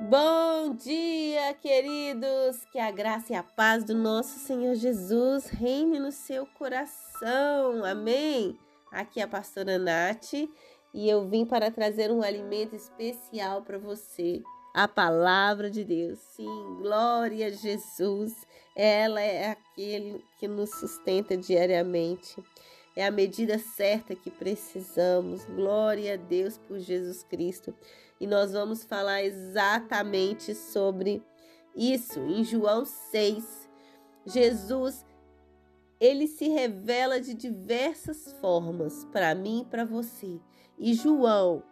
Bom dia, queridos! Que a graça e a paz do nosso Senhor Jesus reine no seu coração. Amém? Aqui é a pastora Nath e eu vim para trazer um alimento especial para você. A palavra de Deus. Sim, glória a Jesus. Ela é aquele que nos sustenta diariamente. É a medida certa que precisamos. Glória a Deus por Jesus Cristo e nós vamos falar exatamente sobre isso em João 6. Jesus ele se revela de diversas formas para mim e para você. E João,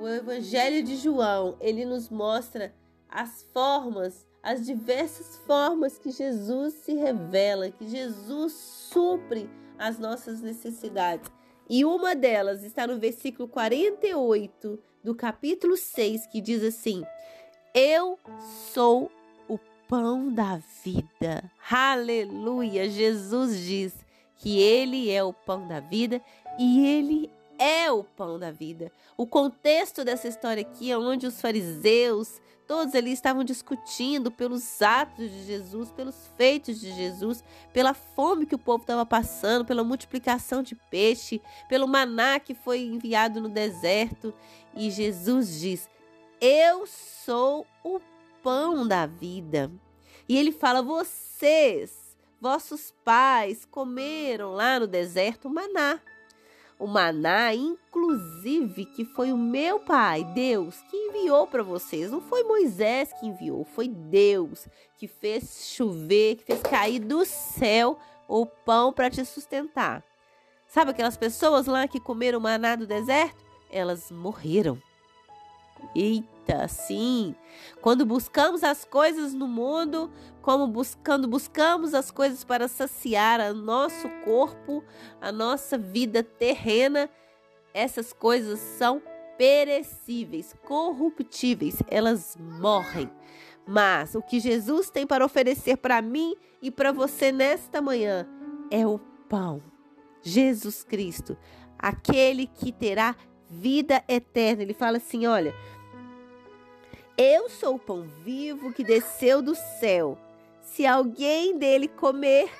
o Evangelho de João, ele nos mostra as formas, as diversas formas que Jesus se revela, que Jesus supre as nossas necessidades. E uma delas está no versículo 48 do capítulo 6, que diz assim: Eu sou o pão da vida. Aleluia! Jesus diz que ele é o pão da vida e ele é o pão da vida. O contexto dessa história aqui é onde os fariseus, todos ali estavam discutindo pelos atos de Jesus, pelos feitos de Jesus, pela fome que o povo estava passando, pela multiplicação de peixe, pelo maná que foi enviado no deserto. E Jesus diz: Eu sou o pão da vida. E ele fala: Vocês, vossos pais, comeram lá no deserto maná o maná, inclusive, que foi o meu pai, Deus, que enviou para vocês. Não foi Moisés que enviou, foi Deus que fez chover, que fez cair do céu o pão para te sustentar. Sabe aquelas pessoas lá que comeram maná do deserto? Elas morreram. Eita, sim. Quando buscamos as coisas no mundo, como buscando, buscamos as coisas para saciar o nosso corpo, a nossa vida terrena, essas coisas são perecíveis, corruptíveis, elas morrem. Mas o que Jesus tem para oferecer para mim e para você nesta manhã é o pão. Jesus Cristo, aquele que terá vida eterna. Ele fala assim: olha, eu sou o pão vivo que desceu do céu. Se alguém dele comer,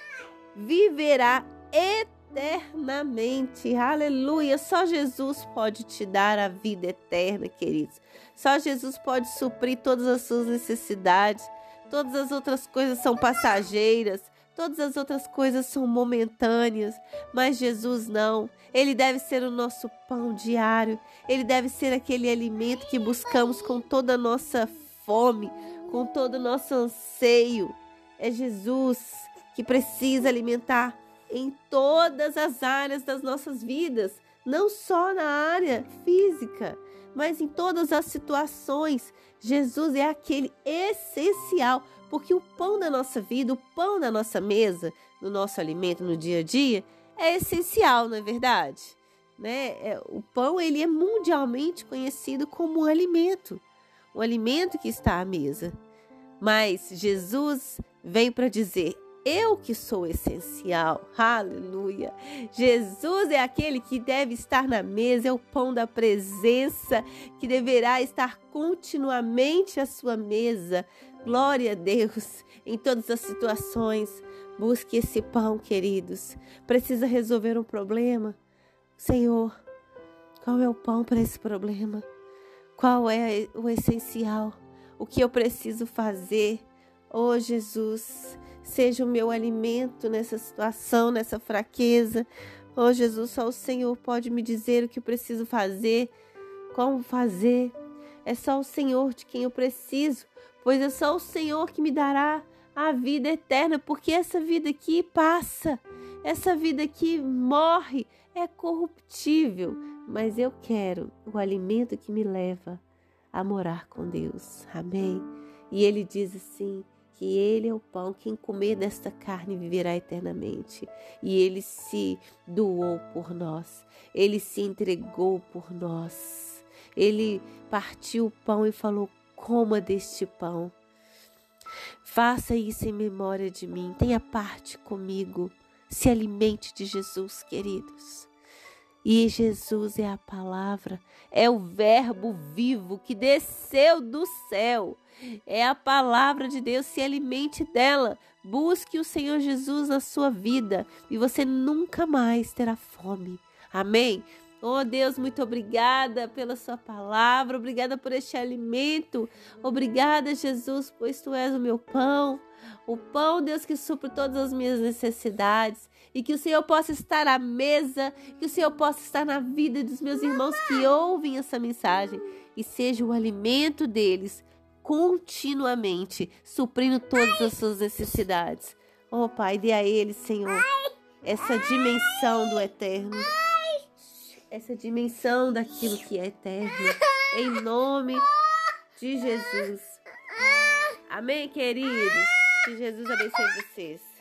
viverá eternamente. Aleluia! Só Jesus pode te dar a vida eterna, queridos. Só Jesus pode suprir todas as suas necessidades. Todas as outras coisas são passageiras. Todas as outras coisas são momentâneas, mas Jesus não. Ele deve ser o nosso pão diário. Ele deve ser aquele alimento que buscamos com toda a nossa fome, com todo o nosso anseio. É Jesus que precisa alimentar em todas as áreas das nossas vidas, não só na área física, mas em todas as situações. Jesus é aquele essencial porque o pão da nossa vida, o pão da nossa mesa, no nosso alimento no dia a dia, é essencial, não é verdade? Né? É, o pão ele é mundialmente conhecido como um alimento, o alimento que está à mesa. Mas Jesus vem para dizer: eu que sou essencial. Aleluia. Jesus é aquele que deve estar na mesa, é o pão da presença que deverá estar continuamente à sua mesa. Glória a Deus em todas as situações. Busque esse pão, queridos. Precisa resolver um problema. Senhor, qual é o pão para esse problema? Qual é o essencial? O que eu preciso fazer? Oh, Jesus, seja o meu alimento nessa situação, nessa fraqueza. Oh, Jesus, só o Senhor pode me dizer o que eu preciso fazer, como fazer. É só o Senhor de quem eu preciso, pois é só o Senhor que me dará a vida eterna, porque essa vida aqui passa, essa vida aqui morre, é corruptível, mas eu quero o alimento que me leva a morar com Deus. Amém. E ele diz assim: que Ele é o pão, quem comer desta carne viverá eternamente. E Ele se doou por nós, Ele se entregou por nós. Ele partiu o pão e falou: coma deste pão. Faça isso em memória de mim, tenha parte comigo. Se alimente de Jesus, queridos. E Jesus é a palavra, é o Verbo vivo que desceu do céu. É a palavra de Deus, se alimente dela. Busque o Senhor Jesus na sua vida e você nunca mais terá fome. Amém? Oh Deus, muito obrigada pela sua palavra, obrigada por este alimento. Obrigada, Jesus, pois tu és o meu pão. O pão, Deus, que supre todas as minhas necessidades. E que o Senhor possa estar à mesa, que o Senhor possa estar na vida dos meus irmãos que ouvem essa mensagem e seja o alimento deles continuamente, suprindo todas as suas necessidades. Oh, Pai, dê a eles, Senhor, essa dimensão do eterno essa dimensão daquilo que é eterno. Em nome de Jesus. Amém, queridos? Que Jesus abençoe vocês.